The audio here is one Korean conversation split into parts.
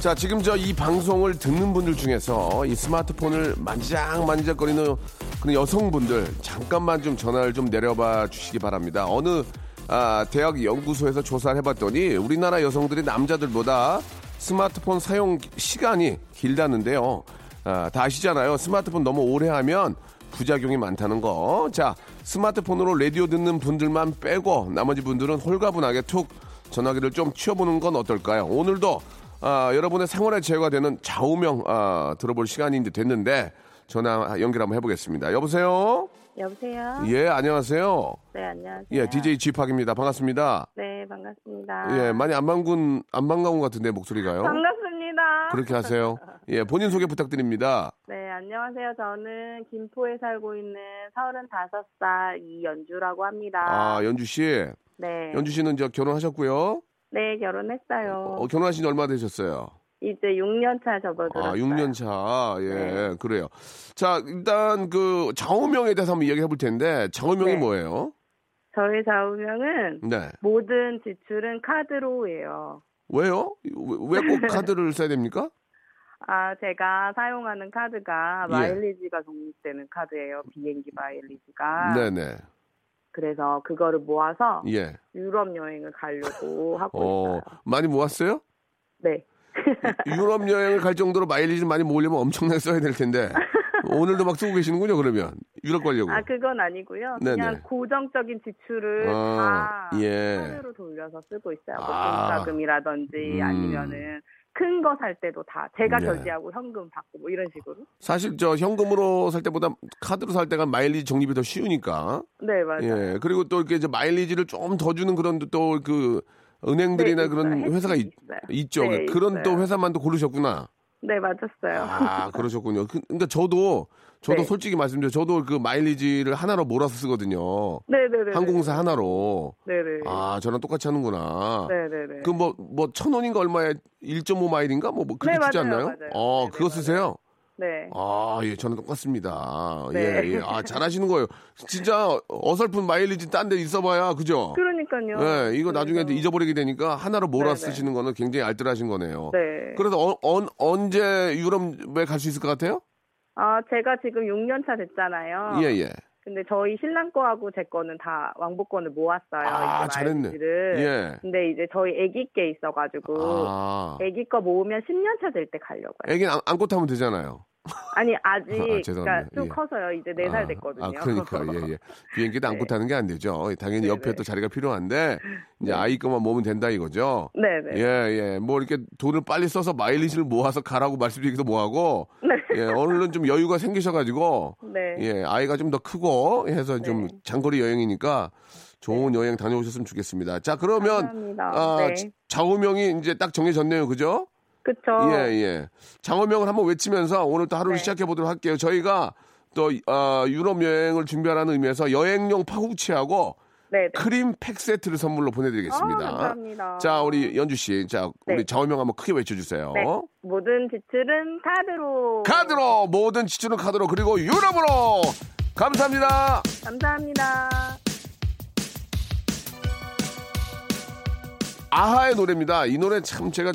자, 지금 저 이 방송을 듣는 분들 중에서 이 스마트폰을 만지작만지작거리는 그런 여성분들 잠깐만 좀 전화를 좀 내려봐 주시기 바랍니다. 어느 아, 대학 연구소에서 조사를 해봤더니 우리나라 여성들이 남자들보다 스마트폰 사용 시간이 길다는데요. 아, 다 아시잖아요. 스마트폰 너무 오래 하면 부작용이 많다는 거. 자, 스마트폰으로 라디오 듣는 분들만 빼고 나머지 분들은 홀가분하게 툭 전화기를 좀 치워보는 건 어떨까요? 오늘도 아, 여러분의 생활에 제어가 되는 좌우명 아, 들어볼 시간이 이제 됐는데 전화 연결 한번 해보겠습니다. 여보세요? 여보세요? 예, 안녕하세요. 네, 안녕하세요. 예, DJ 지팍입니다. 반갑습니다. 네, 반갑습니다. 예, 많이 안 반군, 안 반가운 것 같은데, 목소리가요? 반갑습니다. 그렇게 하세요. 예, 본인 소개 부탁드립니다. 네, 안녕하세요. 저는 김포에 살고 있는 35살 이연주라고 합니다. 아, 연주 씨. 네. 연주 씨는 저 결혼하셨고요. 네, 결혼했어요. 어, 결혼하신 지 얼마 되셨어요? 이제 6년 차 접어들었어요. 아, 6년 차. 예, 네. 그래요. 자, 일단 그 좌우명에 대해서 한번 이야기 해 볼 텐데, 좌우명이 네. 뭐예요? 저의 좌우명은 네. 모든 지출은 카드로 해요. 왜요? 왜 꼭 카드를 써야 됩니까? 아, 제가 사용하는 카드가 예. 마일리지가 적립되는 카드예요. 비행기 마일리지가. 네네. 그래서 그거를 모아서 예. 유럽 여행을 가려고 하고 어, 있어요. 많이 모았어요? 네. 유럽 여행을 갈 정도로 마일리지 많이 모으려면 엄청나게 써야 될 텐데. 오늘도 막 쓰고 계시는군요, 그러면. 유럽 가려고. 아, 그건 아니고요. 네네. 그냥 고정적인 지출을 아, 다 예. 카드로 돌려서 쓰고 있어요. 뭐 아. 공자금이라든지 음. 아니면은 큰 거 살 때도 다 제가 네. 결제하고 현금 받고 뭐 이런 식으로. 사실 저 현금으로 살 때보다 카드로 살 때가 마일리지 적립이 더 쉬우니까. 네, 맞아요. 예. 그리고 또 이렇게 이제 마일리지를 좀 더 주는 그런 또 그 은행들이나 네, 그런. 회사가 있. 있죠. 네, 그런 또 있어요. 회사만 또 고르셨구나. 네, 맞았어요. 아, 그러셨군요. 그, 그러니까 저도 저도 네. 솔직히 말씀드려 저도 그 마일리지를 하나로 몰아서 쓰거든요. 네네네. 항공사 하나로. 네네. 아, 저랑 똑같이 하는구나. 네네네. 그 뭐 뭐 천 원인가 얼마에 1.5 마일인가 뭐, 뭐 그렇게 네, 주지 맞아요, 않나요? 맞아요. 어, 네, 그거 네, 쓰세요? 네. 아, 예, 저는 똑같습니다. 네. 예, 예. 아, 잘하시는 거예요. 진짜 어설픈 마일리지 딴 데 있어봐야, 그죠? 그러니까요. 예, 이거 나중에 그래서- 잊어버리게 되니까 하나로 몰아 네, 네. 쓰시는 거는 굉장히 알뜰하신 거네요. 네. 그래서 어, 언- 언제 유럽에 갈 수 있을 것 같아요? 아, 제가 지금 6년 차 됐잖아요. 예, 예. 근데 저희 신랑 거하고 제 거는 다 왕복권을 모았어요. 아, 잘했네. 예. 근데 이제 저희 아기 게 있어가지고 아, 아기 거 모으면 10년 차 될 때 가려고요. 애기는 안, 안고 타면 되잖아요. 아니 아직 아. 그러니까 좀 예. 커서요. 이제 4살 됐거든요. 아, 그러니까, 예, 예. 비행기도 안고 네. 타는 게 안 되죠. 당연히 옆에 네네. 또 자리가 필요한데, 이제 아이 것만 모으면 된다 이거죠. 네네. 예, 예. 뭐 이렇게 돈을 빨리 써서 마일리지를 모아서 가라고 말씀드리기도 뭐하고, 네. 예, 얼른 좀 여유가 생기셔가지고, 네. 예, 아이가 좀 더 크고 해서 좀 네. 장거리 여행이니까 좋은 여행 다녀오셨으면 좋겠습니다. 자, 그러면, 감사합니다. 아, 네. 자- 좌우명이 이제 딱 정해졌네요. 그죠? 그쵸. 예, 예. 장어명을 한번 외치면서 오늘 또 하루를 네. 시작해 보도록 할게요. 저희가 또 어, 유럽 여행을 준비하라는 의미에서 여행용 파우치하고 네네. 크림 팩 세트를 선물로 보내드리겠습니다. 아, 감사합니다. 자, 우리 연주 씨, 자, 우리 네. 장어명 한번 크게 외쳐주세요. 네. 모든 지출은 카드로. 카드로 모든 지출은 카드로 그리고 유럽으로 감사합니다. 감사합니다. 아하의 노래입니다. 이 노래 참 제가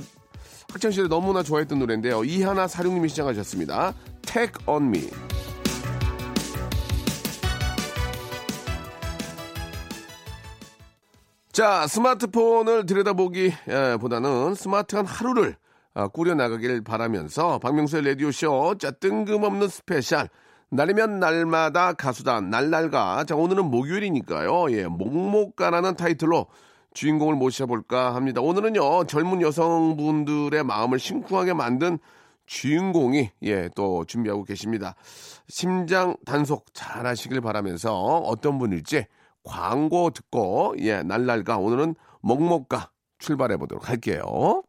학창 시절에 너무나 좋아했던 노래인데요. 이하나 사룡님이 신청하셨습니다. Take on me. 자, 스마트폰을 들여다보기 예, 보다는 스마트한 하루를 아, 꾸려나가길 바라면서 박명수의 라디오쇼 자 뜬금없는 스페셜 날이면 날마다 가수다 날날가 자 오늘은 목요일이니까요 예 목목가라는 타이틀로 주인공을 모셔볼까 합니다 오늘은요 젊은 여성분들의 마음을 심쿵하게 만든 주인공이 예 또 준비하고 계십니다 심장 단속 잘 하시길 바라면서 어떤 분일지 광고 듣고 예 날날가 오늘은 목목가 출발해 보도록 할게요.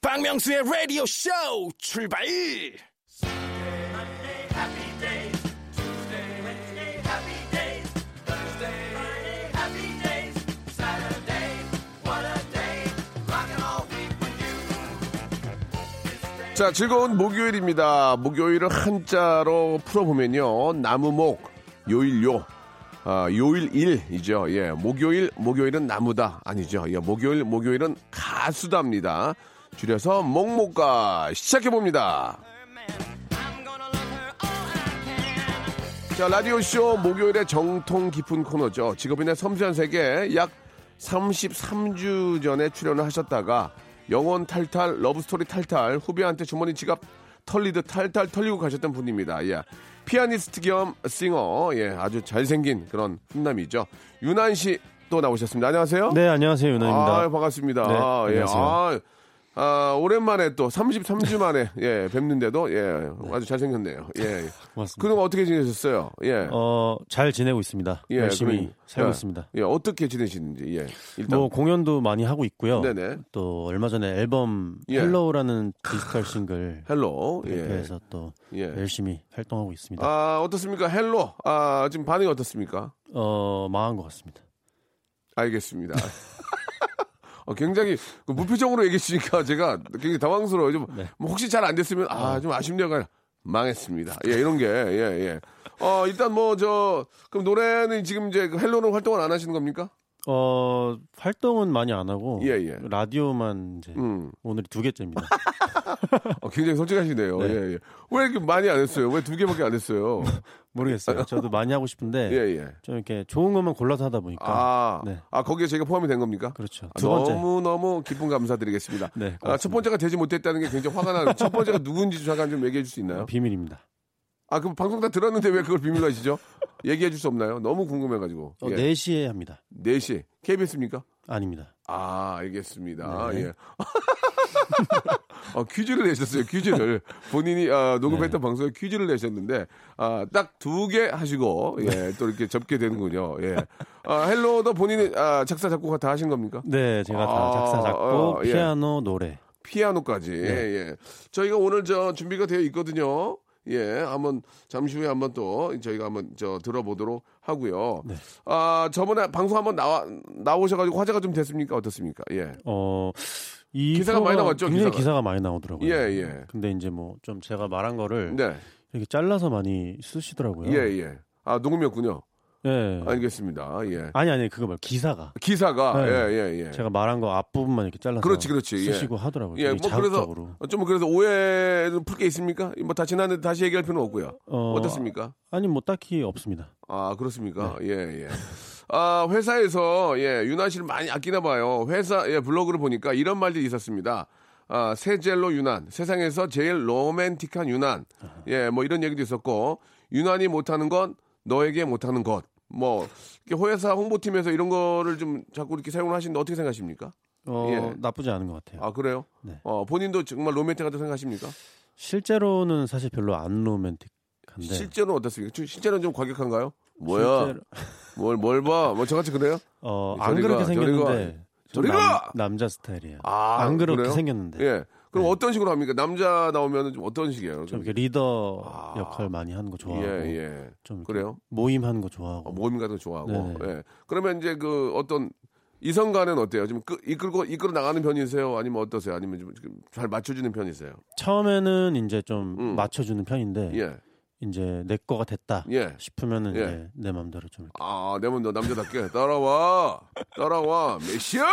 박명수의 라디오 쇼 출발! 자 즐거운 목요일입니다. 목요일을 한자로 풀어보면요 나무목 요일요 아, 요일일이죠. 예 목요일 목요일은 나무다 아니죠. 예 목요일 목요일은 가수답니다. 줄여서 목목가 시작해 봅니다. 자, 라디오쇼 목요일의 정통 깊은 코너죠. 직업인의 섬세한 세계 약 33주 전에 출연을 하셨다가 영원 탈탈, 러브스토리 탈탈, 후배한테 주머니 지갑 털리듯 탈탈 털리고 가셨던 분입니다. 예. 피아니스트 겸 싱어, 예, 아주 잘생긴 그런 훈남이죠. 유난 씨 또 나오셨습니다. 안녕하세요. 네, 안녕하세요. 윤한입니다. 아, 반갑습니다. 네, 아, 예. 안녕하세요. 아, 아, 오랜만에 또 33주 만에 예, 뵙는데도 예, 아주 잘생겼네요. 예. 고맙습니다. 그동안 어떻게 지내셨어요? 예. 어, 잘 지내고 있습니다. 예, 열심히 그럼, 살고 예. 있습니다. 예, 어떻게 지내시는지. 예. 일단 뭐 공연도 많이 하고 있고요. 네네. 또 얼마 전에 앨범 예. Hello라는 디지털 싱글 Hello. 예. 발표해서 또 예. 열심히 활동하고 있습니다. 아, 어떻습니까? Hello. 아, 지금 반응이 어떻습니까? 어, 망한 것 같습니다. 알겠습니다. 어, 굉장히 그 무표정으로 얘기하시니까 제가 굉장히 당황스러워요. 좀, 네. 뭐 혹시 잘 안 됐으면, 아, 좀 아쉽네요. 망했습니다. 예, 이런 게, 예, 예. 어, 일단 뭐, 저, 그럼 노래는 지금 이제 그 헬로는 활동을 안 하시는 겁니까? 어, 활동은 많이 안 하고 예, 예. 라디오만 이제 음. 오늘이 두 개째입니다. 어, 굉장히 솔직하시네요. 네. 예, 예. 왜 이렇게 많이 안 했어요? 왜 두 개밖에 안 했어요? 모르겠어요. 저도 많이 하고 싶은데 예, 예. 좀 이렇게 좋은 것만 골라서 하다 보니까 아, 네. 아, 거기에 제가 포함이 된 겁니까? 그렇죠. 아, 두 번째. 너무 너무 기쁜 감사드리겠습니다. 네, 아, 고맙습니다. 첫 번째가 되지 못했다는 게 굉장히 화가 나는 첫 번째가 누군지 잠깐 좀 얘기해 줄 수 있나요? 비밀입니다. 아, 그럼 방송 다 들었는데 왜 그걸 비밀로 하시죠? 얘기해 줄 수 없나요? 너무 궁금해가지고. 어, 예. 4시에 합니다. 4시. KBS입니까? 아닙니다. 아, 알겠습니다. 네. 예. 어, 퀴즈를 내셨어요, 퀴즈를. 본인이 아, 녹음했던 방송에 퀴즈를 내셨는데, 아, 딱 두 개 하시고, 예, 또 이렇게 접게 되는군요. 예. 아, 헬로도 본인이 아, 작사, 작곡 다 하신 겁니까? 네, 제가 다 아, 작사, 작곡, 어, 예. 피아노, 노래. 피아노까지. 예, 예. 저희가 오늘 저 준비가 되어 있거든요. 예, 한번 잠시 후에 한번 또 저희가 한번 저 들어보도록 하고요. 네. 아 저번에 방송 한번 나와 나오셔가지고 화제가 좀 됐습니까? 어떻습니까? 예, 어, 이 기사가 많이 나왔죠, 굉장히 기사가. 기사가. 많이 나오더라고요. 예, 예. 근데 이제 뭐 좀 제가 말한 거를 네, 이렇게 잘라서 많이 쓰시더라고요. 예, 예. 아 녹음이었군요. 예. 알겠습니다. 예. 아니 아니 그거 말 기사가 기사가 네. 예, 예, 예. 제가 말한 거 앞부분만 이렇게 잘라서 그렇지, 그렇지. 예. 쓰시고 하더라고요. 예, 되게 뭐 그래서 자극적으로. 좀 그래서 오해는 풀게 있습니까? 뭐 다 지났는데 다시 얘기할 필요는 없고요. 어, 어떻습니까? 아니 뭐 딱히 없습니다. 아, 그렇습니까? 네. 예, 예. 아, 회사에서, 예, 유나 씨를 많이 아끼나 봐요. 회사, 예, 블로그를 보니까 이런 말들이 있었습니다. 아, 세젤로 유난. 세상에서 제일 로맨틱한 유난. 예, 뭐 이런 얘기도 있었고, 유난이 못하는 건 너에게 못하는 것. 뭐, 이렇게 회사 홍보팀에서 이런 거를 좀 자꾸 이렇게 사용을 하시는데 어떻게 생각하십니까? 어, 예. 나쁘지 않은 것 같아요. 아, 그래요? 네. 어, 본인도 정말 로맨틱하다고 생각하십니까? 실제로는 사실 별로 안 로맨틱한데 실제로는 어떻습니까? 주- 실제로는 좀 과격한가요? 뭐야? 실제로- 뭘, 뭘 봐? 뭐 저같이 그래요? 어, 저리 안 그렇게 생겼는데 좀 저리 가! 남, 남자 스타일이에요. 아, 안 그렇게 그래요? 생겼는데 예. 그럼 네. 어떤 식으로 합니까? 남자 나오면 좀 어떤 식이에요? 좀 이렇게 리더 아. 역할 많이 하는 거 좋아하고 예, 예. 좀 그래요? 모임 하는 거 좋아하고 어, 모임 같은 거 좋아하고. 네네. 예. 그러면 이제 그 어떤 이성 간은 어때요? 좀 끄, 이끌고 이끌어 나가는 편이세요? 아니면 어떠세요? 아니면 좀 잘 맞춰주는 편이세요? 처음에는 이제 좀 음. 맞춰주는 편인데 예, 이제 내 거가 됐다 예. 싶으면은 예. 이제 내 맘대로 좀 아, 내면 너 남자답게 따라와, 따라와, 메시아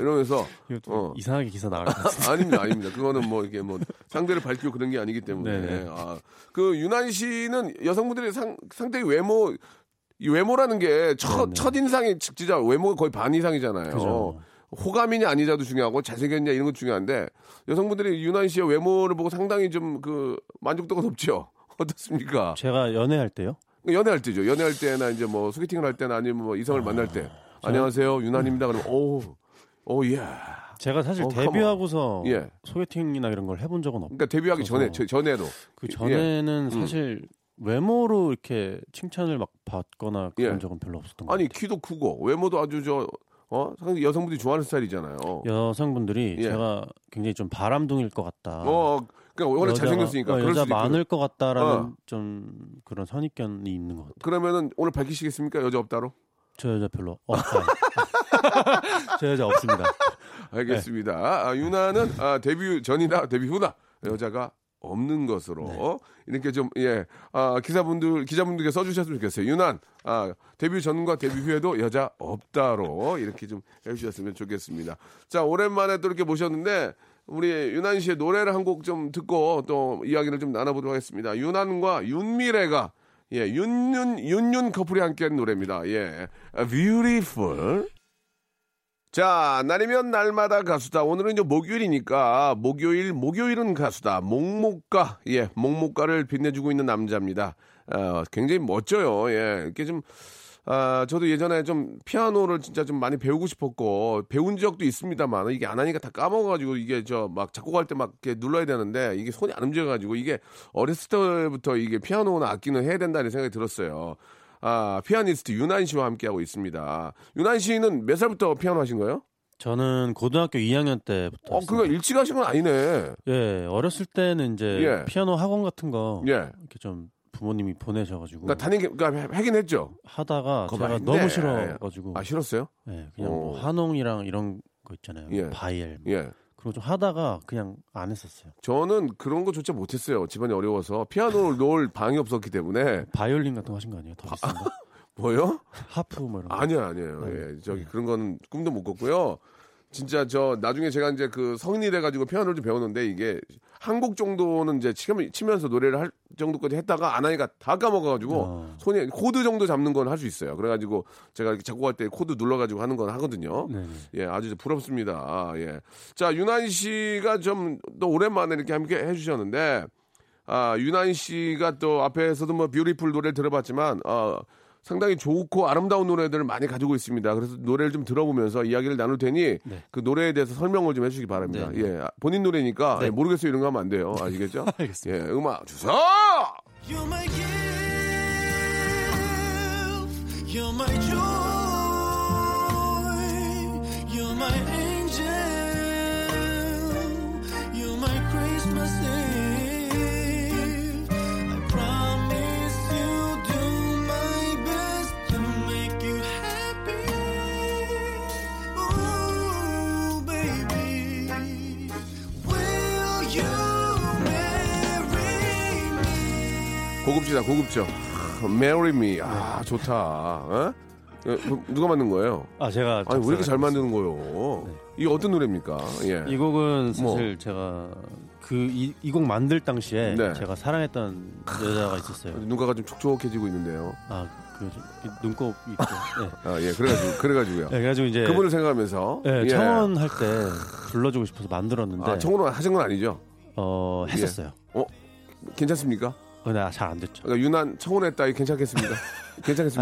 이러면서 이거 좀 어. 이상하게 기사 나갈 것. 아닙니다, 아닙니다. 그거는 뭐 이게 뭐 상대를 밝히고 그런 게 아니기 때문에. 네네. 아, 그 유난 씨는 여성분들이 상, 상당히 외모 이 외모라는 게 첫, 네네. 첫 인상이 진짜 외모가 거의 반 이상이잖아요. 그죠. 호감이냐 아니냐도 중요하고 잘생겼냐 이런 거 중요한데 여성분들이 유난 씨의 외모를 보고 상당히 좀 그 만족도가 높죠. 어떻습니까? 제가 연애할 때요. 연애할 때죠. 연애할 때나 이제 뭐 소개팅을 할 때나 아니면 뭐 이성을 만날 때 안녕하세요 유난입니다. 그러면 오, 오 예. 제가 사실 어, 데뷔하고서 예. 소개팅이나 이런 걸 해본 적은 없고 그러니까 데뷔하기 전에 저- 전에도 그 예. 전에는 음. 사실 외모로 이렇게 칭찬을 막 받거나 그런 예. 적은 별로 없었던 것 아니. 키도 크고 외모도 아주 저 어, 상당히 여성분들이 좋아하는 스타일이잖아요. 여성분들이 예. 제가 굉장히 좀 바람둥일 것 같다. 어, 그러니까 원래 여자가- 잘생겼으니까 어, 그럴 여자. 많을 것 같다라는 어. 좀 그런 선입견이 있는 것 같아요. 그러면은 오늘 밝히시겠습니까? 여자 없다로? 저 여자 별로 없어요. 저 여자 없습니다. 알겠습니다. 네. 아, 유나는 아, 데뷔 전이나 데뷔 후나 여자가 없는 것으로 네. 이렇게 좀 예, 아, 기사분들 기자분들께 써주셨으면 좋겠어요. 유난 아, 데뷔 전과 데뷔 후에도 여자 없다로 이렇게 좀 해주셨으면 좋겠습니다. 자 오랜만에 또 이렇게 모셨는데 우리 유난 씨의 노래를 한 곡 좀 듣고 또 이야기를 좀 나눠보도록 하겠습니다. 유난과 윤미래가 예, 윤윤 윤윤 커플이 함께한 노래입니다. 예, 아, Beautiful. 자, 날이면 날마다 가수다. 오늘은 이제 목요일이니까 목요일 목요일은 가수다. 목목가 예, 목목가를 빛내주고 있는 남자입니다. 어, 굉장히 멋져요. 예, 이렇게 좀 아, 저도 예전에 좀 피아노를 진짜 좀 많이 배우고 싶었고 배운 적도 있습니다만 이게 안 하니까 다 까먹어가지고 이게 저 막 작곡할 때 막 이렇게 눌러야 되는데 이게 손이 안 움직여가지고 이게 어렸을 때부터 이게 피아노나 악기는 해야 된다는 생각이 들었어요. 아, 피아니스트 윤한 씨와 함께하고 있습니다. 윤한 씨는 몇 살부터 피아노 하신 거예요? 저는 고등학교 2학년 때부터 어, 그거 일찍 하신 건 아니네. 예 어렸을 때는 이제 예. 피아노 학원 같은 거 예. 이렇게 좀 부모님이 보내셔가지고 그러니까 다니기, 그러니까 하긴 했죠. 하다가 제가 많이 너무 했네. 싫어가지고 아, 싫었어요? 예, 그냥 뭐 어. 하농이랑 이런 거 있잖아요 예. 바이엘 예. 그런 거 좀 하다가 그냥 안 했었어요 저는 그런 거조차 못했어요. 집안이 어려워서. 피아노를 놓을 방이 없었기 때문에. 바이올린 같은 거 하신 거 아니에요 더 비싼 거 뭐요? 하프 뭐 이런 거 아니요, 아니에요. 예, 저기 그런 거는 꿈도 못 꿨고요. 진짜 저 나중에 제가 이제 그 성인이 돼가지고 피아노를 좀 배웠는데 이게 한 곡 정도는 이제 치면- 치면서 노래를 할 정도까지 했다가 안 하니까 다 까먹어가지고 어. 손이 코드 정도 잡는 건 할 수 있어요. 그래가지고 제가 이렇게 작곡할 때 코드 눌러가지고 하는 건 하거든요. 네네. 예, 아주 부럽습니다. 아, 예. 자, 윤한 씨가 좀 또 오랜만에 이렇게 함께 해주셨는데, 아, 윤한 씨가 또 앞에서도 뭐 Beautiful 노래를 들어봤지만, 어, 상당히 좋고 아름다운 노래들을 많이 가지고 있습니다. 그래서 노래를 좀 들어보면서 이야기를 나눌 테니 네. 그 노래에 대해서 설명을 좀 해주시기 바랍니다. 네. 예, 본인 노래니까 네. 예, 모르겠어요 이런 거 하면 안 돼요. 아시겠죠? 알겠습니다. 예, 음악 주세요. You're my gift. You're my joy. You're my 고급지다, 고급져. Marry me. 아, 좋다. 어? 예, 뭐, 누가 만든 거예요? 아 제가 아니 왜 이렇게 잘 만드는 거요? 이 어떤 노래입니까? 예. 이 곡은 뭐. 사실 제가 그이곡 만들 당시에 네. 제가 사랑했던 여자가 있었어요. 눈가가 좀 촉촉해지고 있는데요. 아그 눈곱 있고. 네. 아 예, 그래가지고 그래가지고요. 네, 그래가지고 이제 그분을 생각하면서 네, 예. 청원 할 때 불러주고 싶어서 만들었는데 아, 청혼을 하신 건 아니죠? 어 했었어요. 괜찮습니까? 근데 잘안 됐죠. 그러니까 유난 청혼했다 이? 괜찮겠습니까?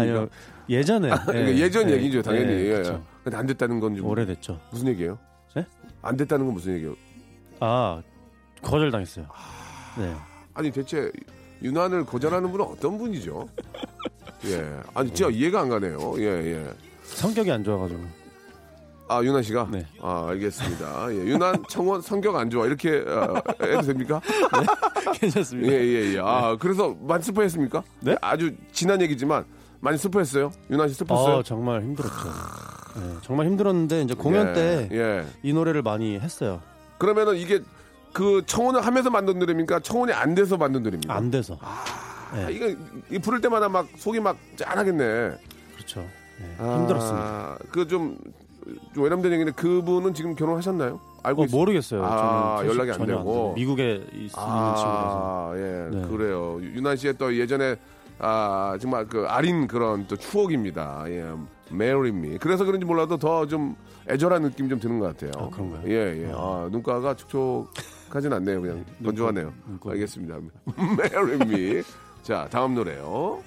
아니요 예전에 그러니까 예, 예전 예, 얘기죠, 당연히. 예, 예, 그쵸. 근데 안 됐다는 건 좀 오래됐죠. 무슨 얘기예요? 네? 안 됐다는 건 무슨 얘기예요? 아 거절당했어요. 네. 아니 대체 유난을 거절하는 분은 어떤 분이죠? 예, 아니 진짜 이해가 안 가네요. 예, 예. 성격이 안 좋아가지고. 아 유난 씨가 네. 아 알겠습니다. 예, 유난 청원 성격 안 좋아 이렇게 어, 해도 됩니까? 괜찮습니다. 예 예 예. 아 그래서 많이 슬퍼했습니까? 네? 아주 지난 얘기지만 많이 슬퍼했어요. 유난 씨 슬펐어요? 아 정말 힘들었죠. 네, 정말 힘들었는데 이제 공연 예, 때이 예. 노래를 많이 했어요. 그러면은 이게 그 청혼을 하면서 만든 노래입니까? 청혼이 안 돼서 만든 노래입니까? 안 돼서. 아, 네. 이거 이 부를 때마다 막 속이 막 짠하겠네. 그렇죠. 네, 아, 힘들었습니다. 그좀 좀 외람된 얘기인데 그분은 지금 결혼하셨나요? 알고 어? 모르겠어요. 아, 연락이 안 되고. 돼요. 미국에 있는 친구라서. 아, 예, 네. 그래요. 유난 씨의 또 예전에 아, 정말 그 아린 그런 또 추억입니다. 예. Me. 그래서 그런지 몰라도 더 좀 애절한 느낌 좀 드는 것 같아요. 아, 그런가요? 예, 예. 아, 눈가가 촉촉하진 않네요. 그냥 건조하네요. 알겠습니다. Me. 자, 다음 노래요.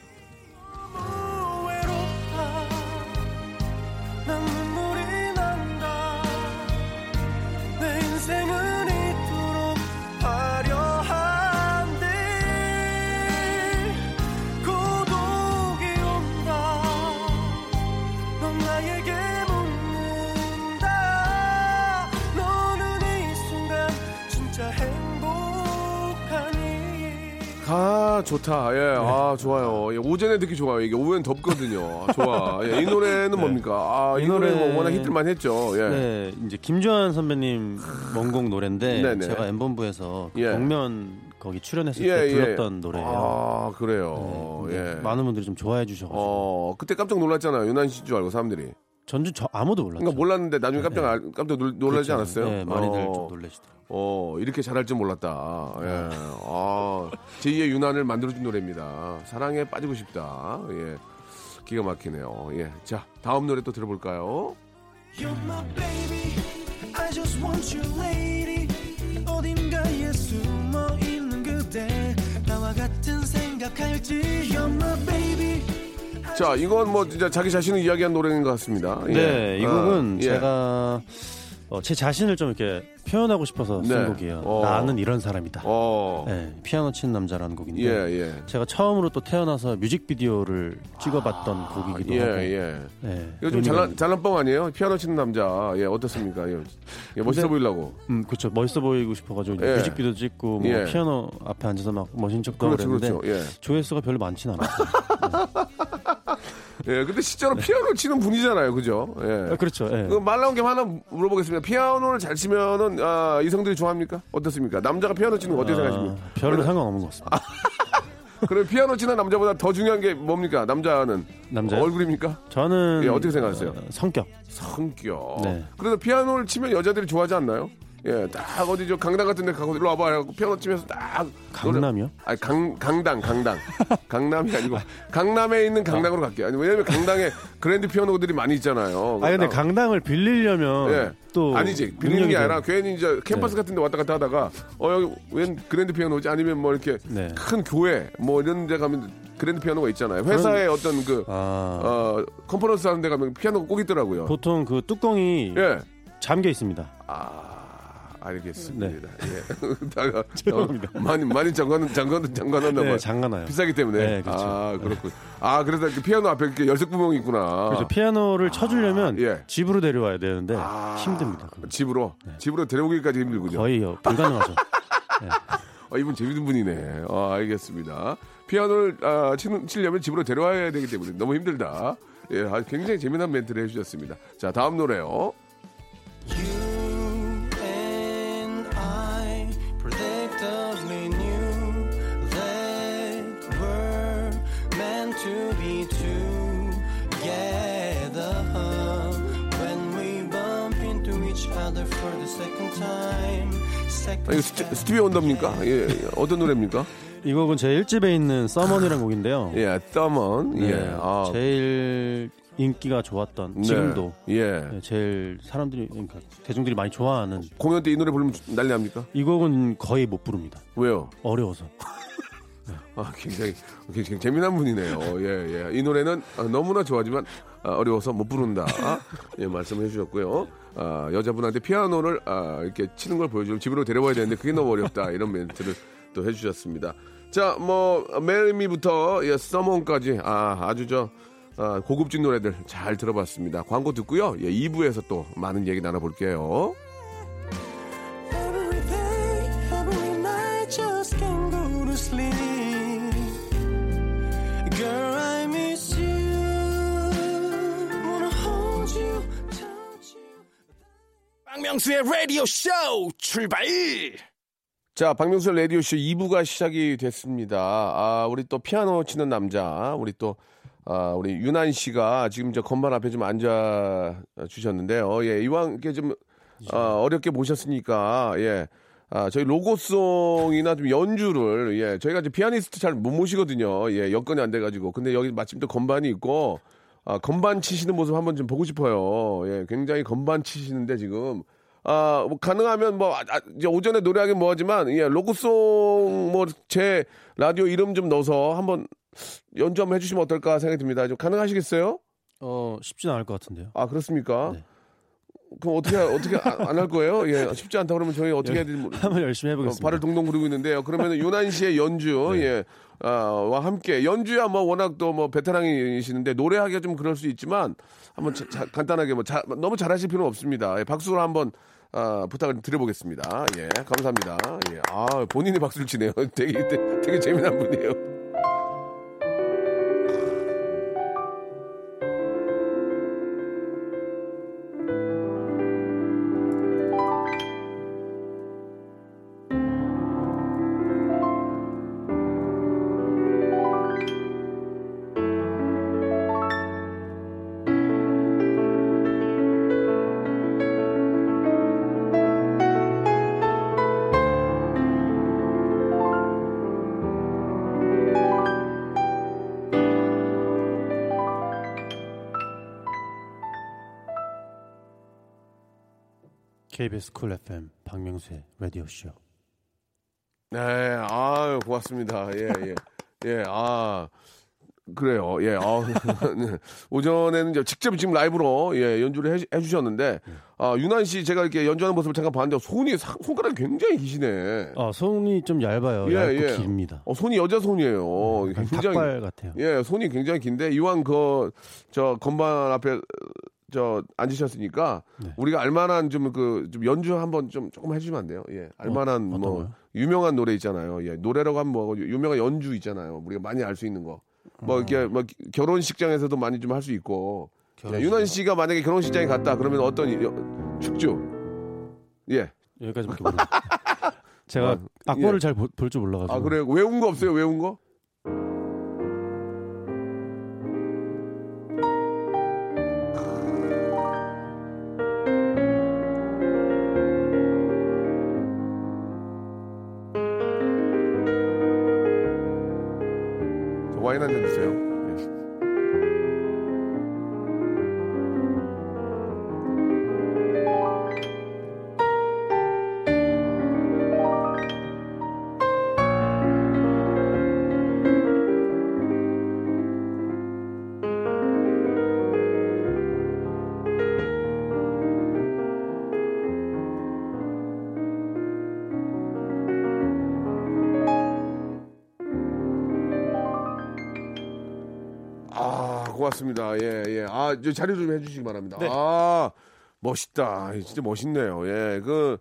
가 좋다. 예, 아 좋아요. 예, 오전에 듣기 좋아요. 이게 오후엔 덥거든요. 아, 좋아. 예, 이 노래는 뭡니까? 아, 이, 이 노래 뭐 노래- 워낙 많이 했죠. 예. 네, 이제 김조한 선배님 원곡 노래인데 네네. 제가 엠본부에서 그 예. 격면 거기 출연했을 예, 때 예. 불렀던 노래예요. 아, 그래요. 네, 예. 많은 분들이 좀 좋아해 주셔가지고 어, 그때 깜짝 놀랐잖아요. 유난 씨인 줄 알고 사람들이. 전주 저 아무도 몰랐죠. 그러니까 몰랐는데 나중에 깜짝 알- 깜짝 놀, 놀라지 그렇죠. 않았어요? 네, 많이들 어, 좀 놀라시더라고요. 어, 이렇게 잘할 줄 몰랐다. 예. 아, 제2의 유난을 만들어준 노래입니다. 사랑에 빠지고 싶다. 예. 기가 막히네요. 예. 자, 다음 노래 또 들어볼까요? You're my baby, I just want you lady 어딘가에 숨어 있는 그대 나와 같은 생각할지 You're my baby 자, 이건 뭐 진짜 자기 자신을 이야기한 노래인 것 같습니다. 예. 네, 이 곡은 아, 예. 제가 어, 제 자신을 좀 이렇게 표현하고 싶어서 쓴 네. 곡이에요. 어. 나는 이런 사람이다. 어. 네, 피아노 치는 남자라는 곡인데 예, 예. 제가 처음으로 또 태어나서 뮤직비디오를 찍어봤던 곡이기도 예, 하고 예. 네, 이거 좀 잘난, 잘난 뻥 아니에요? 피아노 치는 남자. 예, 어떻습니까? 예, 예, 멋있어 근데- 보이려고. 음, 그렇죠. 멋있어 보이고 싶어가지고 예. 뮤직비디오 찍고 뭐 예. 피아노 앞에 앉아서 막 멋진 척도 그렇죠, 그랬는데 그렇죠. 예. 조회수가 별로 많진 않았어요. 예, 근데 실제로 피아노 치는 분이잖아요. 그죠? 예. 아, 그렇죠. 예. 그말 나온 김에 하나 물어보겠습니다. 피아노를 잘 치면은 아, 이성들이 좋아합니까? 어떻습니까? 남자가 피아노 치는 거 어떻게 생각하십니까? 아, 별로 상관없는 것 같습니다. 그럼 피아노 치는 남자보다 더 중요한 게 뭡니까? 남자는 남자요? 얼굴입니까? 저는 예, 어떻게 생각하세요? 어, 성격. 성격. 네. 그래서 피아노를 치면 여자들이 좋아하지 않나요? 예, 딱 어디 저 강당 같은 데 가고 일로 와봐 하고 피아노 치면서 딱 강남이요? 아니 강 강당 강당 강남이 아니고 강남에 있는 강당으로 갈게요. 아니 왜냐면 강당에 그랜드 피아노들이 많이 있잖아요. 아 근데 아, 강당을 빌리려면 예. 또 아니지 빌리는 게 아니라. 괜히 이제 캠퍼스 네. 같은 데 왔다 갔다 하다가 어 여기 웬 그랜드 피아노지 아니면 뭐 이렇게 네. 큰 교회 뭐 이런 데 가면 그랜드 피아노가 있잖아요. 회사에 어떤 그 아, 어, 컨퍼런스 하는 데 가면 피아노가 꼭 있더라고요. 보통 그 뚜껑이 예. 잠겨 있습니다. 아, 알겠습니다. 네. 예. 다가 죄송합니다. 어, 많이 많이 잠가는 잠가는 잠가놨나 봐요. 네, 잠가놔요. 비싸기 때문에. 네, 그렇죠. 아, 그렇군. 아, 그래서 이렇게 피아노 앞에 이렇게 열쇠 구멍이 있구나. 그래서 피아노를 쳐주려면 예. 집으로 데려와야 되는데 아, 힘듭니다. 그건. 집으로 집으로 데려오기까지 힘들군요. 거의 어, 불가능하죠. 아, 이분 재밌는 분이네. 아, 알겠습니다. 피아노를 아, 치는, 치려면 집으로 데려와야 되기 때문에 너무 힘들다. 예, 아, 굉장히 재미난 멘트를 해주셨습니다. 자, 다음 노래요. 아, 이거 스티, 스티비 원더입니까? 예, 예. 어떤 노래입니까? 이 곡은 제 1집에 있는 Someone이라는 곡인데요. 예, Someone. 네, 예, 아, 제일 인기가 좋았던 네. 지금도 예. 네, 제일 사람들이 그러니까 대중들이 많이 좋아하는 공연 때 이 노래 부르면 난리 납니까? 이 곡은 거의 못 부릅니다. 왜요? 어려워서. 아, 굉장히, 굉장히 재미난 분이네요. 예, 예. 이 노래는 아, 너무나 좋아하지만 아, 어려워서 못 부른다. 예, 말씀해 주셨고요. 아, 여자분한테 피아노를 아, 이렇게 치는 걸 보여주면 집으로 데려와야 되는데 그게 너무 어렵다. 이런 멘트를 또 해주셨습니다. 자, 뭐, 메리미부터 예, 서먼까지 아, 아주 저 아, 고급진 노래들 잘 들어봤습니다. 광고 듣고요. 예, 2부에서 또 많은 얘기 나눠볼게요. 박명수의 라디오 쇼 출발! 자, 박명수 라디오 쇼 2부가 시작이 됐습니다. 아, 우리 또 피아노 치는 남자, 우리 또, 아, 우리 유난 씨가 지금 저 건반 앞에 좀 앉아 주셨는데요. 예, 이왕 이렇게 좀, 아, 어렵게 모셨으니까, 예, 아, 저희 로고송이나 좀 연주를, 예, 저희가 이제 피아니스트 잘 못 모시거든요. 예, 여건이 안 돼 가지고. 근데 여기 마침 또 건반이 있고, 아, 건반 치시는 모습 한번 좀 보고 싶어요. 예, 굉장히 건반 치시는데 지금. 아, 뭐 가능하면 뭐, 아, 아, 이제 오전에 노래하긴 뭐하지만, 예, 로고송 뭐 제 라디오 이름 좀 넣어서 한번 연주 한번 해주시면 어떨까 생각이 듭니다. 좀 가능하시겠어요? 어, 쉽지는 않을 것 같은데요. 아, 그렇습니까? 네. 그럼 어떻게, 어떻게 안 할 거예요? 예, 쉽지 않다 그러면 저희 어떻게 해야 될지 한번 열심히 어, 해보겠습니다. 발을 동동 구르고 있는데요. 그러면 유난 씨의 연주, 네. 예, 아, 와 함께 연주야 뭐 워낙 또 뭐 베테랑이시는데 노래하기가 좀 그럴 수 있지만 한번 자- 자- 간단하게 뭐 자- 너무 잘하실 필요는 없습니다. 예, 박수로 한번 아, 부탁을 드려보겠습니다. 예, 감사합니다. 예, 아 본인이 박수를 치네요. 되게 되게, 되게 재미난 분이에요. KBS 쿨 FM 박명수의 라디오 쇼. 네, 아유, 고맙습니다. 예, 예. 예, 아, 그래요. 예, 아, 네. 오전에는 이제 직접 지금 라이브로, 예, 연주를 해, 해주셨는데, 아, 윤한 씨 제가 이렇게 연주하는 모습을 잠깐 봤는데, 손이, 상- 손가락이 굉장히 기시네. 아, 손이 좀 얇아요. 예, 얇고 예. 깁니다. 어, 손이 여자 손이에요. 약간 굉장히. 닭발 같아요. 예, 손이 굉장히 긴데, 이왕 그, 저, 건반 앞에, 저, 앉으셨으니까, 네. 우리가 알만한 좀 그, 좀 연주 한번 좀 조금 해주시면 안 돼요? 예. 알만한 어떤 뭐, 거요? 유명한 노래 있잖아요. 예. 노래라고 하면 뭐, 유명한 연주 있잖아요. 우리가 많이 알 수 있는 거. 뭐, 이렇게, 뭐, 결혼식장에서도 많이 좀 할 수 있고. 예. 유난 씨가 만약에 결혼식장에 갔다, 그러면 어떤, 여- 축주. 예. 여기까지밖에 모르겠어요. 제가 아, 악보를 예. 잘볼줄 몰라가지고. 아, 그래요? 외운 거 없어요? 외운 거? 와인 한 잔 주세요. 자료 좀 해주시기 바랍니다. 네. 아, 멋있다. 진짜 멋있네요. 예, 그,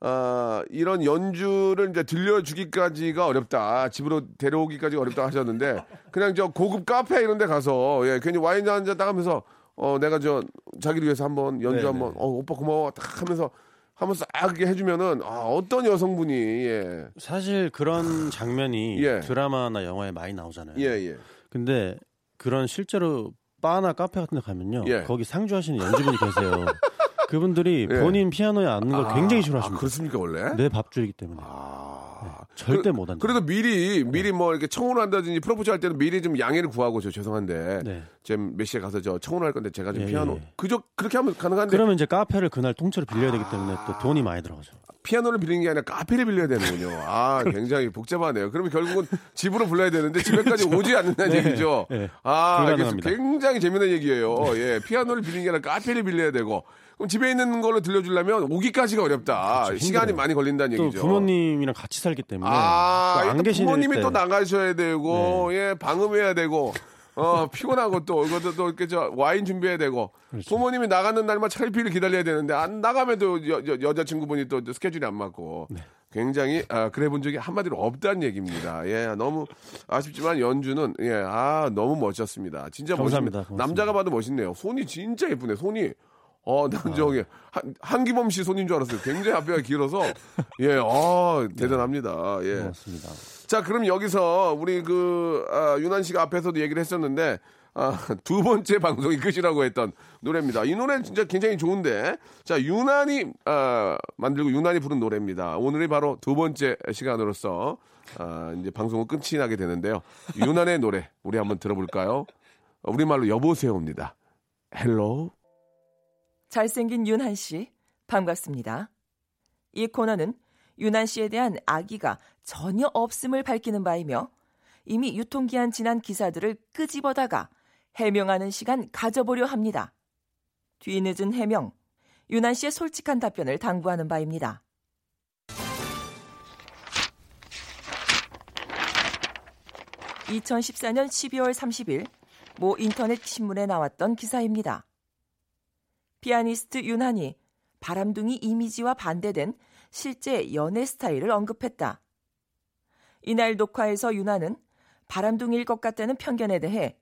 아, 이런 연주를 이제 들려주기까지가 어렵다. 집으로 데려오기까지 어렵다 하셨는데, 그냥 저 고급 카페 이런 데 가서, 예, 괜히 와인 한잔 딱 하면서, 어, 내가 저 자기를 위해서 한번 연주 네네. 한번, 어, 오빠 고마워. 딱 하면서, 한번 싹 해주면은, 아, 어떤 여성분이, 예, 사실 그런 장면이 예. 드라마나 영화에 많이 나오잖아요. 예, 예. 근데 그런 실제로 바나 카페 같은 데 가면요. 예. 거기 상주하시는 연주분이 계세요. 그분들이 예. 본인 피아노에 앉는 걸 굉장히 아, 싫어하십니다. 그렇습니까, 원래? 내 밥줄이기 때문에. 아. 절대 못 앉아요. 그래도 미리 미리 뭐 이렇게 청혼을 한다든지 프로포즈 할 때는 미리 좀 양해를 구하고 저 죄송한데 네. 지금 몇 시에 가서 저 청혼할 건데 제가 좀 예, 피아노 예. 그저 그렇게 하면 가능한데 그러면 이제 카페를 그날 통째로 빌려야 되기 때문에 또 돈이 많이 들어가죠. 피아노를 빌리는 게 아니라 카페를 빌려야 되는군요. 아 굉장히 복잡하네요. 그러면 결국은 집으로 불러야 되는데 집에까지 오지 않는다는 네, 얘기죠. 네. 아. 굉장히 재미난 얘기예요. 예 피아노를 빌리는 게 아니라 카페를 빌려야 되고 그럼 집에 있는 걸로 들려주려면 오기까지가 어렵다. 그렇죠, 시간이. 많이 걸린다는 또 얘기죠. 부모님이랑 같이 살기 때문에 아, 또안 또 계실 부모님이 때 네. 또 나가셔야 되고, 예, 방음해야 되고, 어, 피곤하고 또, 이것도 또 이렇게 저 와인 준비해야 되고, 그렇죠. 부모님이 나가는 날만 차일피일 기다려야 되는데, 안 나가면 또 여, 여, 여자친구분이 또 스케줄이 안 맞고, 네. 굉장히, 아, 그래 본 적이 한마디로 없다는 얘기입니다. 예, 너무 아쉽지만 연주는, 예, 아, 너무 멋졌습니다. 진짜 감사합니다. 멋있 고맙습니다. 남자가 봐도 멋있네요. 손이 진짜 예쁘네, 손이. 어, 난 저기, 한, 한기범 씨 손인 줄 알았어요. 굉장히 앞에가 길어서, 예, 어, 대단합니다. 예. 고맙습니다. 자, 그럼 여기서 우리 그 아, 윤한 씨가 앞에서도 얘기를 했었는데 아, 두 번째 방송이 끝이라고 했던 노래입니다. 이 노래 진짜 굉장히 좋은데, 자, 윤한이, 아, 만들고 윤한이 부른 노래입니다. 오늘이 바로 두 번째 시간으로서, 아, 이제 방송은 끝이 나게 되는데요. 윤한의 노래, 우리 한번 들어볼까요? 우리말로 여보세요입니다. Hello. 잘생긴 윤한 씨, 반갑습니다. 이 코너는 윤한 씨에 대한 악의가 전혀 없음을 밝히는 바이며 이미 유통기한 지난 기사들을 끄집어다가 해명하는 시간 가져보려 합니다. 뒤늦은 해명, 윤한 씨의 솔직한 답변을 당부하는 바입니다. 2014년 12월 30일 모 인터넷 신문에 나왔던 기사입니다. 피아니스트 윤한이 바람둥이 이미지와 반대된 실제 연애 스타일을 언급했다. 이날 녹화에서 윤한은 바람둥이일 것 같다는 편견에 대해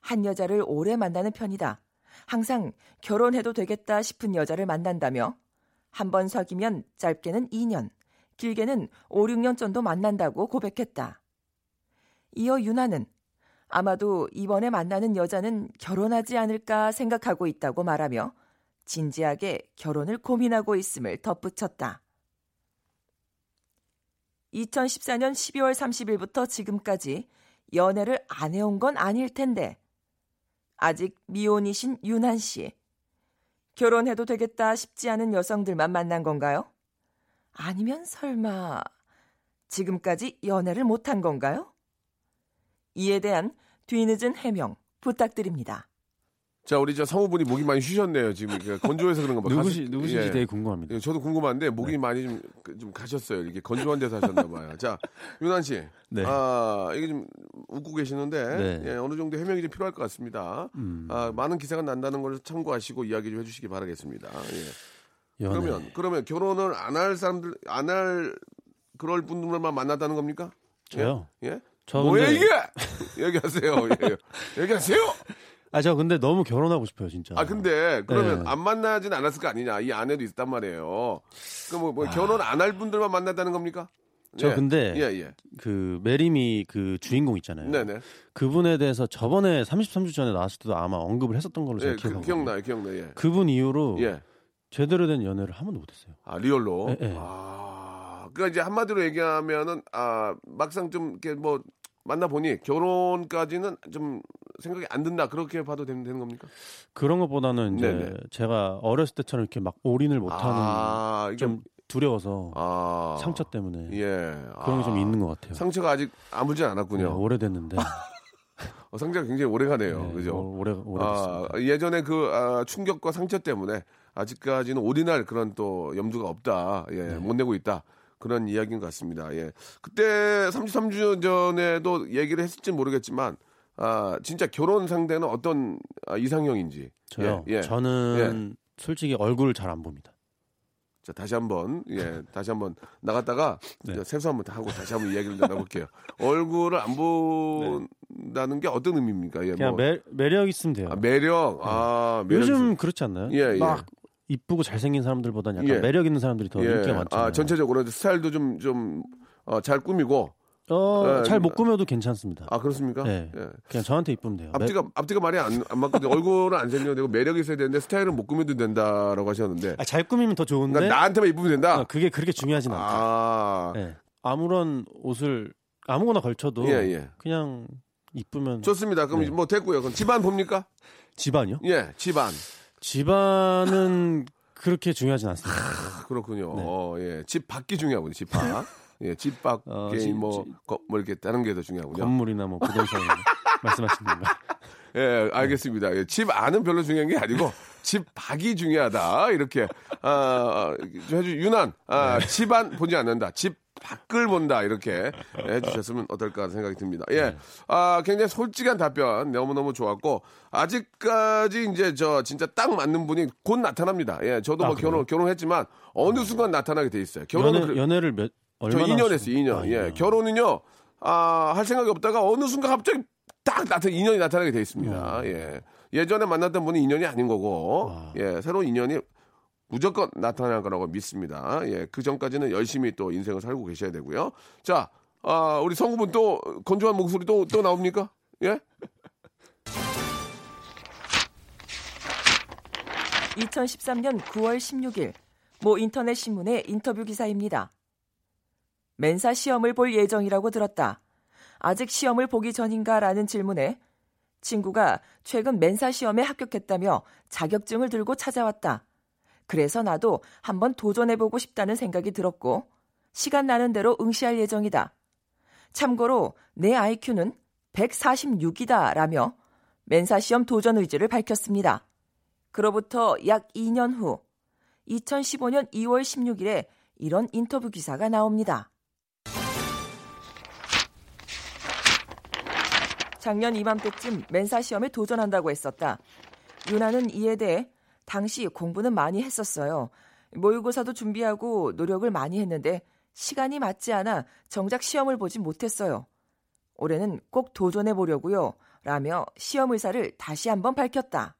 한 여자를 오래 만나는 편이다. 항상 결혼해도 되겠다 싶은 여자를 만난다며 한 번 사귀면 짧게는 2년, 길게는 5, 6년 정도 만난다고 고백했다. 이어 윤아는 아마도 이번에 만나는 여자는 결혼하지 않을까 생각하고 있다고 말하며 진지하게 결혼을 고민하고 있음을 덧붙였다. 2014년 12월 30일부터 지금까지 연애를 안 해온 건 아닐 텐데 아직 미혼이신 윤한 씨. 결혼해도 되겠다 싶지 않은 여성들만 만난 건가요? 아니면 설마 지금까지 연애를 못한 건가요? 이에 대한 뒤늦은 해명 부탁드립니다. 자, 우리 저 성우분이 목이 많이 쉬셨네요. 지금 그 건조해서 그런가 봐요. 누구시 가시- 누구신지 예. 되게 궁금합니다. 예, 저도 궁금한데 목이 네. 많이 좀, 그, 좀 가셨어요. 이렇게 건조한 데서 하셨나 봐요. 자, 윤한 씨. 네. 아, 이게 좀 웃고 계시는데 네. 예, 어느 정도 해명이 좀 필요할 것 같습니다. 음. 아, 많은 기사가 난다는 걸 참고하시고 이야기 좀 해주시기 바라겠습니다. 예. 연애. 그러면 그러면 결혼을 안 할 사람들 안 할 그럴 분들만 만났다는 겁니까? 저요? 예? 저 뭐야 근데- 이게? 얘기하세요. 예. 얘기하세요. 아, 저 근데 너무 결혼하고 싶어요, 진짜. 아 근데 그러면 네. 안 만나진 않았을 거 아니냐? 이 아내도 있단 말이에요. 그럼 뭐, 뭐 결혼 안 할 분들만 만났다는 겁니까? 저 예. 근데 예 예. 그 Marry Me 그 주인공 있잖아요. 네네. 그분에 대해서 저번에 33주 전에 나왔을 때도 아마 언급을 했었던 걸로 제가 예, 그, 기억하고 기억나요, 기억나요. 예. 그분 이후로 예. 제대로 된 연애를 한 번도 못했어요. 아 real로. 예, 예. 아, 그러니까 이제 한마디로 얘기하면은 아 막상 좀 이렇게 뭐 만나 보니 결혼까지는 좀 생각이 안 든다 그렇게 봐도 되는, 되는 겁니까? 그런 것보다는 이제 네네. 제가 어렸을 때처럼 이렇게 막 올인을 못하는 아, 이게 좀 두려워서 아, 상처 때문에 예. 그런 게좀 아, 있는 것 같아요. 상처가 아직 아물진 네, 않았군요. 오래됐는데 어, 상처가 굉장히 오래 가네요. 네, 그죠? 오- 오래 오래됐습니다. 아, 예전에 그 아, 충격과 상처 때문에 아직까지는 올인할 그런 또 염두가 없다. 예, 네. 못 내고 있다. 그런 이야기인 것 같습니다. 예. 그때 33주 전에도 얘기를 했을지 모르겠지만 아, 진짜 결혼 상대는 어떤 아, 이상형인지. 저요. 예, 예. 저는 솔직히 얼굴을 잘 안 봅니다. 자, 다시 한번 예, 다시 한번 나갔다가 네. 세수 한번 하고 다시 한번 이야기를 나눠볼게요. 얼굴을 안 본다는 게 어떤 의미입니까? 예, 그냥 뭐 매, 매력 있으면 돼요. 아, 매력. 아, 매력 요즘 있으면- 그렇지 않나요? 예, 예. 막 이쁘고 잘생긴 사람들보다는 약간 예. 매력 있는 사람들이 더 인기가 많잖아요. 아, 전체적으로 스타일도 좀, 좀, 어, 잘 꾸미고. 어, 예, 잘못 꾸며도 괜찮습니다. 아, 그렇습니까? 네. 예. 그냥 저한테 이쁘면 돼요. 앞뒤가, 앞뒤가 말이 안, 안 맞거든요. 얼굴은 안 생겨도 되고, 매력이 있어야 되는데, 스타일은 못 꾸며도 된다라고 하셨는데. 아, 잘 꾸미면 더 좋은데 그러니까 나한테만 이쁘면 된다? 어, 그게 그렇게 중요하진 않다. 아, 예. 아무런 옷을 아무거나 걸쳐도 예, 예. 그냥 이쁘면 좋습니다. 그럼 네. 뭐 됐고요. 그럼 집안 봅니까? 집안이요? 예, 집안. 집안은 그렇게 중요하진 않습니다. 아, 그렇군요. 네. 어, 예. 집 밖이 중요하군요. 집 밖. 예, 집 밖에 어, 지- 뭐, 거- 뭐 이렇게 다른 게 더 중요하군요. 건물이나 뭐 부동산 말씀하시는 건가? 예, 알겠습니다. 예, 집 안은 별로 중요한 게 아니고 집 밖이 중요하다. 이렇게 아, 좀 해주 유난 아, 네. 집안 보지 않는다. 집 밖을 본다. 이렇게 해주셨으면 어떨까 하는 생각이 듭니다. 예, 네. 아, 굉장히 솔직한 답변 너무 너무 좋았고 아직까지 이제 저 진짜 딱 맞는 분이 곧 나타납니다. 예, 저도 아, 뭐 그래요? 결혼 결혼했지만 어느 순간 나타나게 돼 있어요. 결혼은 연애, 그래- 연애를 몇저 얼마나 2년 하셨- 했어요, 2년. 아, 예. 결혼은요, 아, 할 생각이 없다가 어느 순간 갑자기 딱 나타, 인연이 나타나게 돼 있습니다. 음. 예. 예전에 만났던 분이 인연이 아닌 거고, 와. 예. 새로운 인연이 무조건 나타날 거라고 믿습니다. 예, 그 전까지는 열심히 또 인생을 살고 계셔야 되고요. 자, 아, 우리 성우분 또 건조한 목소리 또, 또 나옵니까? 예? 2013년 9월 16일 모 인터넷 신문의 인터뷰 기사입니다. 멘사 시험을 볼 예정이라고 들었다. 아직 시험을 보기 전인가라는 질문에 친구가 최근 멘사 시험에 합격했다며 자격증을 들고 찾아왔다. 그래서 나도 한번 도전해보고 싶다는 생각이 들었고 시간 나는 대로 응시할 예정이다. 참고로 내 IQ는 146이다 라며 멘사 시험 도전 의지를 밝혔습니다. 그로부터 약 2년 후 2015년 2월 16일에 이런 인터뷰 기사가 나옵니다. 작년 이맘때쯤 멘사 시험에 도전한다고 했었다. 유나는 이에 대해 당시 공부는 많이 했었어요. 모의고사도 준비하고 노력을 많이 했는데 시간이 맞지 않아 정작 시험을 보지 못했어요. 올해는 꼭 도전해 보려고요. 라며 시험 의사를 다시 한번 밝혔다.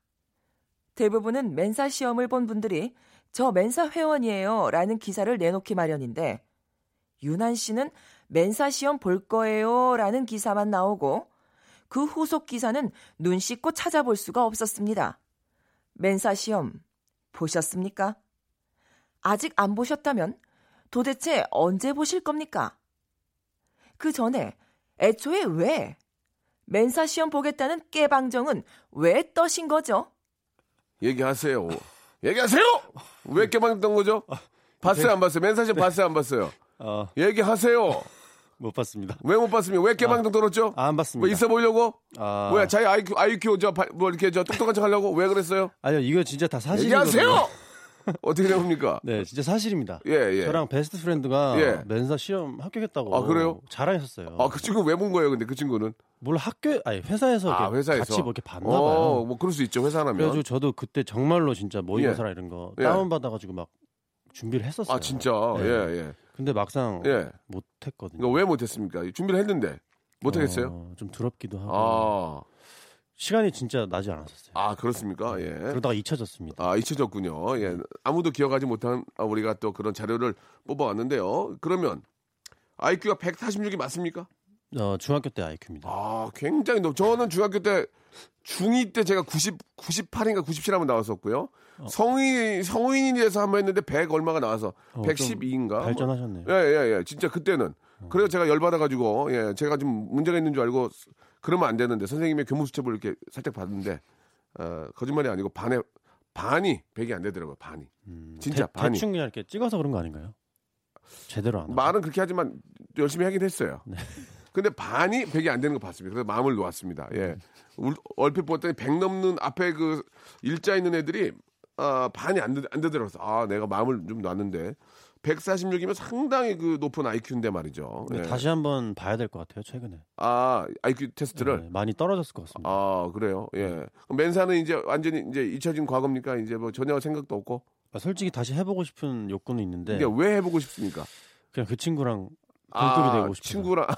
대부분은 멘사 시험을 본 분들이 저 멘사 회원이에요. 라는 기사를 내놓기 마련인데 유난 씨는 멘사 시험 볼 거예요. 라는 기사만 나오고 그 후속 기사는 눈 씻고 찾아볼 수가 없었습니다. 멘사 시험 보셨습니까? 아직 안 보셨다면 도대체 언제 보실 겁니까? 그 전에 애초에 왜 멘사 시험 보겠다는 깨방정은 왜 떠신 거죠? 얘기하세요. 얘기하세요! 왜 깨방했던 거죠? 봤어요, 안 봤어요? 멘사 시험 봤어요, 안 봤어요? 어, 얘기하세요. 못 봤습니다. 왜 못 봤습니까? 왜 깨방정 떨었죠? 아, 안 봤습니다. 뭐 있어 보려고? 아, 뭐야, 자기 IQ, IQ, 저, 바- 뭐 이렇게 저 똑똑한 척 하려고? 왜 그랬어요? 아니요, 이거 진짜 다 사실이거든요. 얘기하세요! 어떻게 된 겁니까? 네, 진짜 사실입니다. 예, 예. 저랑 best friend가 예. 멘사 시험 합격했다고 아, 그래요? 자랑했었어요. 아, 그 친구 왜 본 거예요, 근데 그 친구는? 물론 학교, 아니 회사에서 아, 회사에서. 같이 뭐 이렇게 봤나 어, 봐요. 뭐 그럴 수 있죠, 회사 하나면. 그래가지고 저도 그때 정말로 진짜 모의고사라 이런 거 예. 다운 받아가지고 막 준비를 했었어요. 아, 진짜. 네. 예, 예. 근데 막상 예. 못했거든요. 이거 왜 못했습니까? 준비를 했는데. 못하겠어요? 어, 좀 두렵기도 하고 아, 시간이 진짜 나지 않았었어요. 아, 그렇습니까? 예. 그러다가 잊혀졌습니다. 아, 잊혀졌군요. 예. 아무도 기억하지 못한 아, 우리가 또 그런 자료를 뽑아왔는데요. 그러면 IQ가 146이 맞습니까? 어, 중학교 때 IQ입니다. 아, 굉장히 높. 저는 중학교 때 중2 때 제가 90 98인가 97 한번 나왔었고요. 성인 성인이 돼서 한번 했는데 100 얼마가 나와서 어, 112인가? 발전하셨네요. 예, 예, 예. 진짜 그때는. 그래서 제가 열받아가지고, 예, 제가 좀 문제가 있는 줄 알고, 그러면 안 되는데, 선생님의 교무 수첩을 이렇게 살짝 봤는데, 어, 거짓말이 아니고, 반에, 반이 100이 안 되더라고요, 반이. 진짜 음, 대, 반이. 대충 그냥 이렇게 찍어서 그런 거 아닌가요? 제대로 안 하고. 말은 그렇게 하지만, 열심히 하긴 했어요. 네. 근데 반이 100이 안 되는 거 봤습니다. 그래서 마음을 놓았습니다. 예. 울- 얼핏 봤더니 100 넘는 앞에 그 일자 있는 애들이, 아, 반이 안, 되, 안 되더라고요. 아, 내가 마음을 좀 놨는데. 146이면 상당히 그 높은 IQ인데 말이죠. 예. 다시 한번 봐야 될 것 같아요. 최근에 아, IQ 테스트를? 네, 많이 떨어졌을 것 같습니다. 아, 그래요? 예. 그럼 맨사는 이제 완전히 이제 잊혀진 과거입니까? 이제 뭐 전혀 생각도 없고. 아, 솔직히 다시 해보고 싶은 욕구는 있는데 이게 왜 해보고 싶습니까? 그냥 그 친구랑 동급이 아, 되고 싶어요. 친구랑.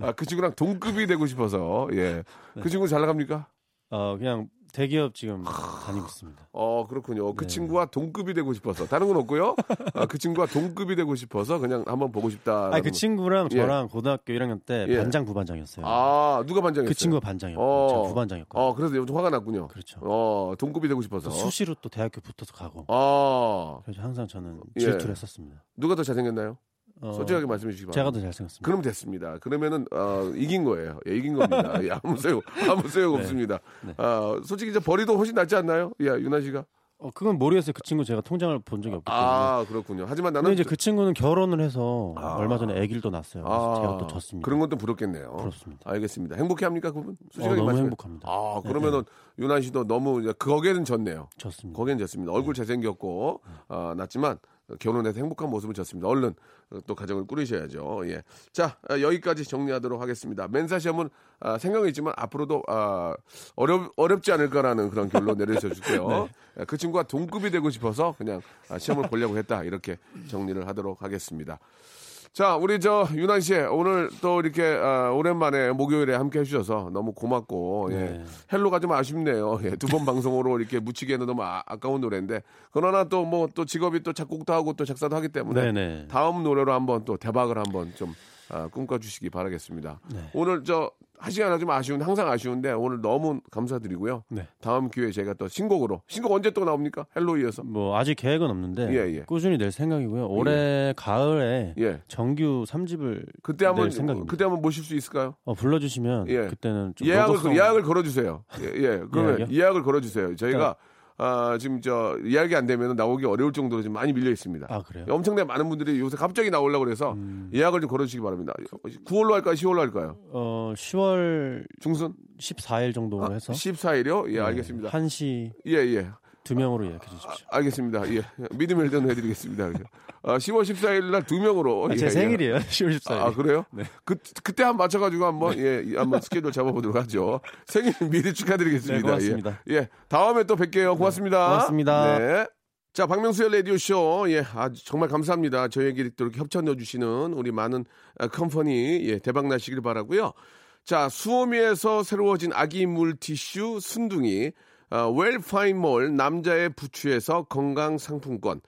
아, 그 친구랑 동급이 되고 싶어서, 예. 네. 그 친구 잘 나갑니까? 어, 그냥 대기업 지금 다니고 있습니다. 어, 그렇군요. 그 네. 친구와 동급이 되고 싶어서. 다른 건 없고요. 아, 그 친구와 동급이 되고 싶어서 그냥 한번 보고 싶다. 아, 그 친구랑 예. 저랑 고등학교 1학년 때 예. 반장 부반장이었어요. 아, 누가 반장이었어요? 그 친구가 반장이었고 어. 제가 부반장이었고. 어, 그래서 좀 화가 났군요. 그렇죠. 어, 동급이 되고 싶어서. 수시로 또 대학교 붙어서 가고. 아, 그래서 항상 저는 예. 질투를 했었습니다. 누가 더 잘생겼나요? 어, 솔직하게 말씀해 주시기 제가 바랍니다. 더 잘생겼습니다. 그럼 됐습니다. 그러면은 어, 이긴 거예요. 예, 이긴 겁니다. 예, 아무 소용 아무 소용 없습니다. 네. 아, 솔직히 이제 벌이도 훨씬 낫지 않나요? 예, 유나 씨가. 어, 그건 모르겠어요. 그 친구 제가 통장을 본 적이 없기 때문에. 아, 그렇군요. 하지만 나는 이제 그 친구는 결혼을 해서 아. 얼마 전에 아기를 낳았어요. 그래서 아, 제가 또 졌습니다. 그런 것도 부럽겠네요. 그렇습니다. 알겠습니다. 행복해 합니까, 그분? 어, 솔직하게 너무 말씀해. 행복합니다. 아, 네, 그러면은 유나 씨도 너무 이제 거기에는 졌네요. 졌습니다. 거기는 졌습니다. 얼굴 잘생겼고 아, 났지만 결혼해서 행복한 모습을 졌습니다. 얼른 또 가정을 꾸리셔야죠. 예. 자 아, 여기까지 정리하도록 하겠습니다. 멘사 시험은 아, 생각이 있지만 앞으로도 아, 어렵 어렵지 않을 까라는 그런 결론 내려주실게요 네. 그 친구가 동급이 되고 싶어서 그냥 아, 시험을 보려고 했다 이렇게 정리를 하도록 하겠습니다. 자, 우리 저 유난 씨 오늘 또 이렇게 아, 오랜만에 목요일에 함께 해주셔서 너무 고맙고 예. 네. Hello가 좀 아쉽네요. 예, 두 번 방송으로 이렇게 묻히기에는 너무 아, 까운 노래인데 그러나 또 뭐또 직업이 또 작곡도 하고 또 작사도 하기 때문에 네 네. 다음 노래로 한번 또 대박을 한번 좀 아, 꿈꿔주시기 바라겠습니다. 네. 오늘 저 하시기가 좀 아쉬운데 항상 아쉬운데 오늘 너무 감사드리고요. 네. 다음 기회에 제가 또 신곡으로 신곡 언제 또 나옵니까? Hello 이어서. 뭐 아직 계획은 없는데 예, 예. 꾸준히 낼 생각이고요. 올해 가을에 예. 정규 3집을 그때 한번 낼 생각입니다. 그때 한번 모실 수 있을까요? 어, 불러주시면 예. 그때는 좀 예약을 노조성- 예약을 걸어주세요. 예, 예. 그러면 예약이요? 예약을 걸어주세요. 저희가 아, 지금 저 예약이 안 되면 나오기 어려울 정도로 지금 많이 밀려 있습니다. 아 그래요? 엄청나게 많은 분들이 요새 갑자기 나오려고 그래서 음. 예약을 좀 걸어 주시기 바랍니다. 9월로 할까요? 10월로 할까요? 어 10월 중순? 14일 정도로 아, 해서 14일이요? 예, 네, 알겠습니다. 1시 예, 예. 두 명으로 예약해 주십시오. 알겠습니다. 예. 믿음의 일전 해드리겠습니다. 아, 10월 14일 날 두 명으로. 아, 예, 제 예. 생일이에요. 10월 14일. 아, 그래요? 네. 그, 그때 한번 맞춰가지고 한번, 예, 한번 스케줄 잡아보도록 하죠. 생일 미리 축하드리겠습니다. 네, 고맙습니다. 예. 예. 다음에 또 뵐게요. 고맙습니다. 고맙습니다. 네. 자, 박명수의 라디오쇼. 예, 아주 정말 감사합니다. 저에게 또 이렇게 협찬 넣어주시는 우리 많은 아, 컴퍼니, 예, 대박 나시길 바라고요 자, 수오미에서 새로워진 아기 물티슈 순둥이, 어, 웰파인몰 남자의 부추에서 건강 상품권,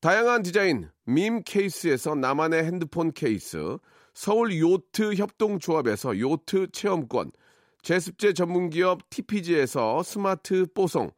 다양한 디자인 밈 케이스에서 나만의 핸드폰 케이스, 서울 요트 협동조합에서 요트 체험권, 제습제 전문기업 TPG에서 스마트 뽀송,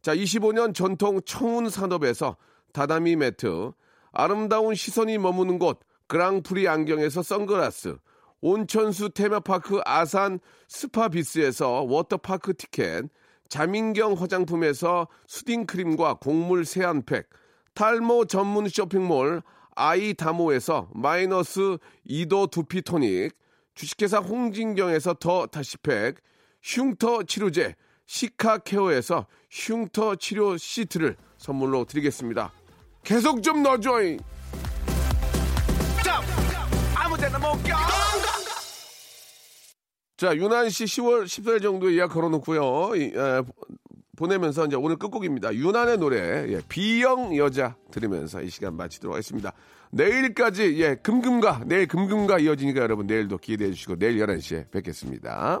자 25년 전통 청운 산업에서 다다미 매트, 아름다운 시선이 머무는 곳 그랑프리 안경에서 선글라스, 온천수 테마파크 아산 스파비스에서 워터파크 티켓, 자민경 화장품에서 soothing크림과 곡물 세안팩, 탈모 전문 쇼핑몰 아이다모에서 마이너스 2도 두피 토닉, 주식회사 홍진경에서 더 다시팩, 흉터 치료제 시카케어에서 흉터 치료 시트를 선물로 드리겠습니다. 계속 좀 넣어줘잉! 자, 유난 씨 10월 14일 정도에 예약 걸어놓고요. 이, 에, 보내면서 이제 오늘 끝곡입니다. 유난의 노래, 예, B형 여자 들으면서 이 시간 마치도록 하겠습니다. 내일까지, 예, 금금가, 내일 금금가 이어지니까 여러분 내일도 기대해 주시고 내일 11시에 뵙겠습니다.